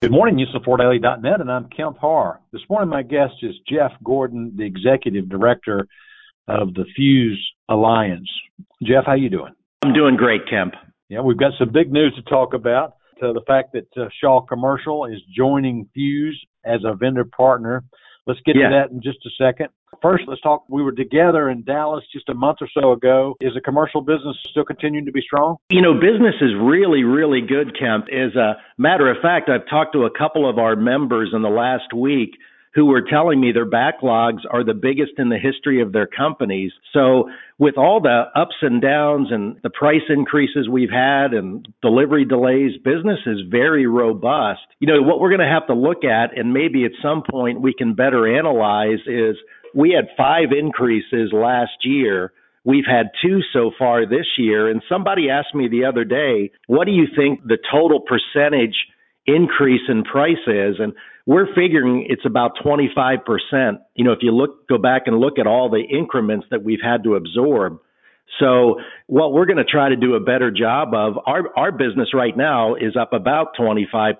Good morning, NewsForDaily.net, and I'm Kemp Harr. This morning, my guest is Jeff Gordon, the Executive Director of the Fuse Alliance. Jeff, how you doing? I'm doing great, Kemp. Yeah, we've got some big news to talk about. Uh, the fact that uh, Shaw Commercial is joining Fuse as a vendor partner. Let's get yeah. to that in just a second. First, let's talk. We were together in Dallas just a month or so ago. Is the commercial business still continuing to be strong? You know, business is really, really good, Kemp. As a matter of fact, I've talked to a couple of our members in the last week who were telling me their backlogs are the biggest in the history of their companies. So, with all the ups and downs and the price increases we've had and delivery delays, business is very robust. You know, what we're going to have to look at, and maybe at some point we can better analyze, is we had five increases last year. We've had two so far this year. And somebody asked me the other day, what do you think the total percentage increase in price is? And we're figuring it's about 25%. You know, if you look, go back and look at all the increments that we've had to absorb. So what we're going to try to do a better job of, our, our business right now is up about 25%.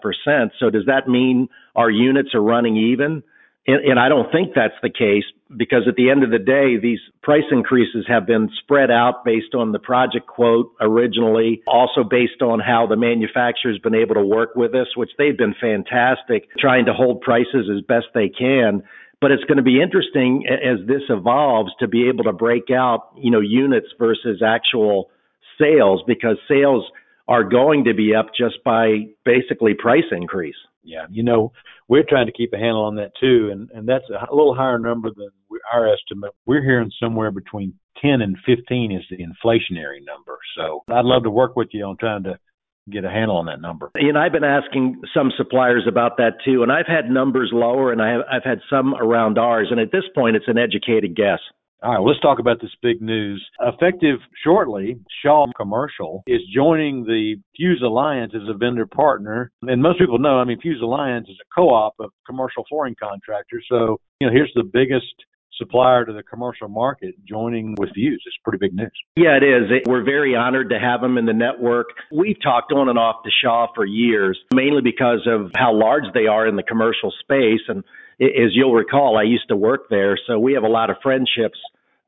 So does that mean our units are running even? And, and I don't think that's the case because at the end of the day, these price increases have been spread out based on the project quote originally, also based on how the manufacturer's been able to work with us, which they've been fantastic trying to hold prices as best they can. But it's going to be interesting as this evolves to be able to break out, you know, units versus actual sales because sales are going to be up just by basically price increase. Yeah, you know, we're trying to keep a handle on that too, and and that's a little higher number than our estimate. We're hearing somewhere between 10 and 15 is the inflationary number. So I'd love to work with you on trying to get a handle on that number. And I've been asking some suppliers about that too, and I've had numbers lower, and I have, I've had some around ours, and at this point, it's an educated guess. All right, let's talk about this big news. Effective shortly, Shaw Commercial is joining the Fuse Alliance as a vendor partner. And most people know, I mean, Fuse Alliance is a co op of commercial flooring contractors. So, you know, here's the biggest supplier to the commercial market joining with Fuse. It's pretty big news. Yeah, it is. We're very honored to have them in the network. We've talked on and off to Shaw for years, mainly because of how large they are in the commercial space. And as you'll recall, I used to work there, so we have a lot of friendships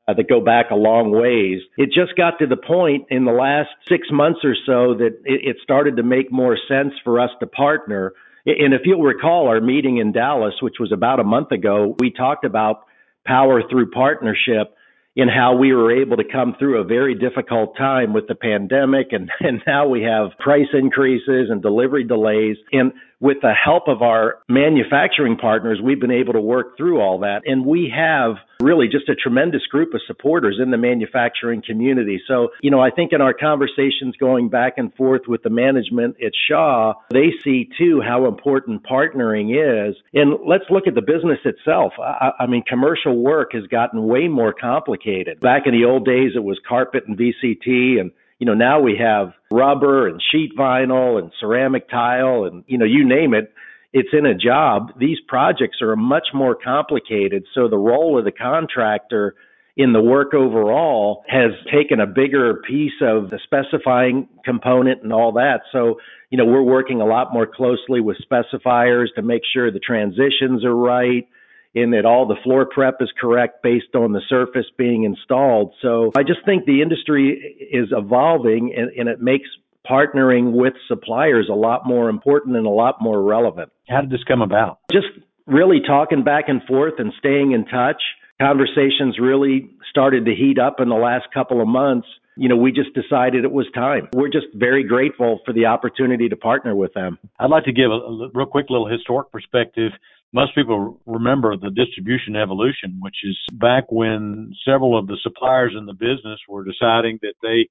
uh, that go back a long ways. It just got to the point in the last six months or so that it started to make more sense for us to partner. And if you'll recall our meeting in Dallas, which was about a month ago, we talked about power through partnership in how we were able to come through a very difficult time with the pandemic and, and now we have price increases and delivery delays. And with the help of our manufacturing partners, we've been able to work through all that. And we have really just a tremendous group of supporters in the manufacturing community. So, you know, I think in our conversations going back and forth with the management at Shaw, they see too how important partnering is. And let's look at the business itself. I, I mean, commercial work has gotten way more complicated. Back in the old days, it was carpet and VCT and you know, now we have rubber and sheet vinyl and ceramic tile and, you know, you name it. It's in a job. These projects are much more complicated. So the role of the contractor in the work overall has taken a bigger piece of the specifying component and all that. So, you know, we're working a lot more closely with specifiers to make sure the transitions are right in that all the floor prep is correct based on the surface being installed. So I just think the industry is evolving and, and it makes partnering with suppliers a lot more important and a lot more relevant. How did this come about? Just really talking back and forth and staying in touch. Conversations really started to heat up in the last couple of months. You know, we just decided it was time. We're just very grateful for the opportunity to partner with them. I'd like to give a, a real quick little historic perspective most people remember the distribution evolution, which is back when several of the suppliers in the business were deciding that they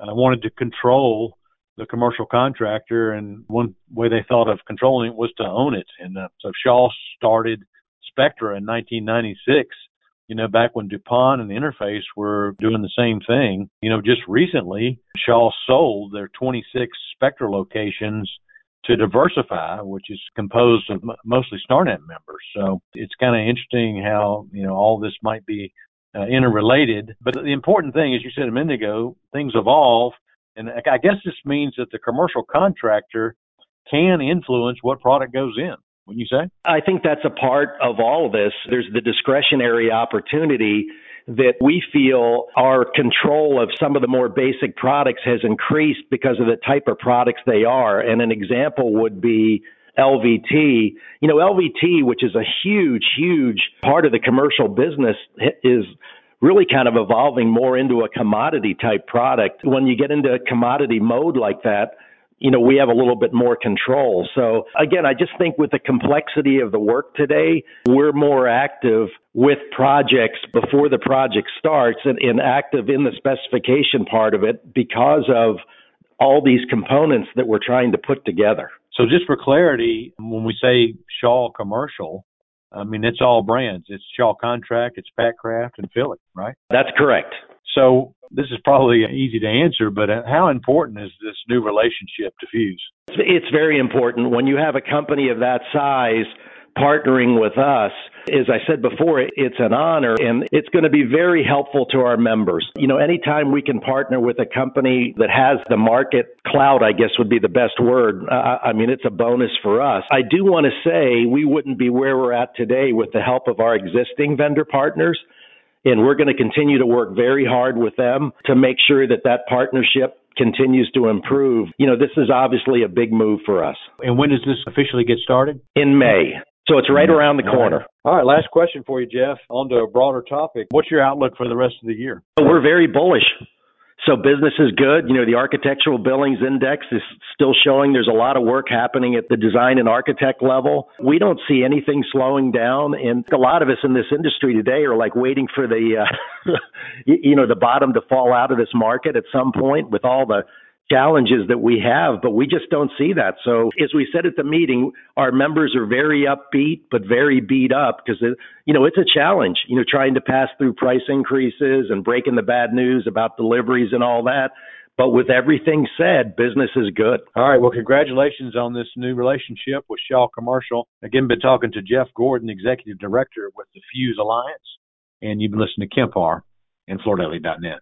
uh, wanted to control the commercial contractor, and one way they thought of controlling it was to own it. And uh, so Shaw started Spectra in 1996. You know, back when DuPont and the Interface were doing the same thing. You know, just recently, Shaw sold their 26 Spectra locations to Diverzify, which is composed of mostly StarNet members. So it's kind of interesting how you know all this might be uh, interrelated. But the important thing, as you said a minute ago, things evolve, and I guess this means that the commercial contractor can influence what product goes in. Wouldn't you say? I think that's a part of all of this. There's the discretionary opportunity that we feel our control of some of the more basic products has increased because of the type of products they are. And an example would be LVT. You know, LVT, which is a huge, huge part of the commercial business, is really kind of evolving more into a commodity type product. When you get into a commodity mode like that, you know, we have a little bit more control. So again, I just think with the complexity of the work today, we're more active with projects before the project starts and, and active in the specification part of it because of all these components that we're trying to put together. So just for clarity, when we say Shaw Commercial, I mean it's all brands. It's Shaw Contract, it's Patcraft, and Philly, right? That's correct. So this is probably easy to answer, but uh, how important is this new relationship to Fuse? It's very important. When you have a company of that size partnering with us, as I said before, it's an honor and it's going to be very helpful to our members. You know, anytime we can partner with a company that has the market cloud, I guess would be the best word. I mean, it's a bonus for us. I do want to say we wouldn't be where we're at today with the help of our existing vendor partners. And we're going to continue to work very hard with them to make sure that that partnership continues to improve. You know, this is obviously a big move for us. And when does this officially get started? In May. So it's right around the corner. All right, last question for you, Jeff. On to a broader topic. What's your outlook for the rest of the year? We're very bullish. So business is good. You know, the architectural billings index is still showing there's a lot of work happening at the design and architect level. We don't see anything slowing down. And a lot of us in this industry today are like waiting for the, uh, you know, the bottom to fall out of this market at some point with all the challenges that we have, but we just don't see that. So as we said at the meeting, our members are very upbeat, but very beat up because, you know, it's a challenge, you know, trying to pass through price increases and breaking the bad news about deliveries and all that. But with everything said, business is good. All right. Well, congratulations on this new relationship with Shaw Commercial. Again, been talking to Jeff Gordon, Executive Director with the Fuse Alliance, and you've been listening to Kemp Harr and FloorDaily.net.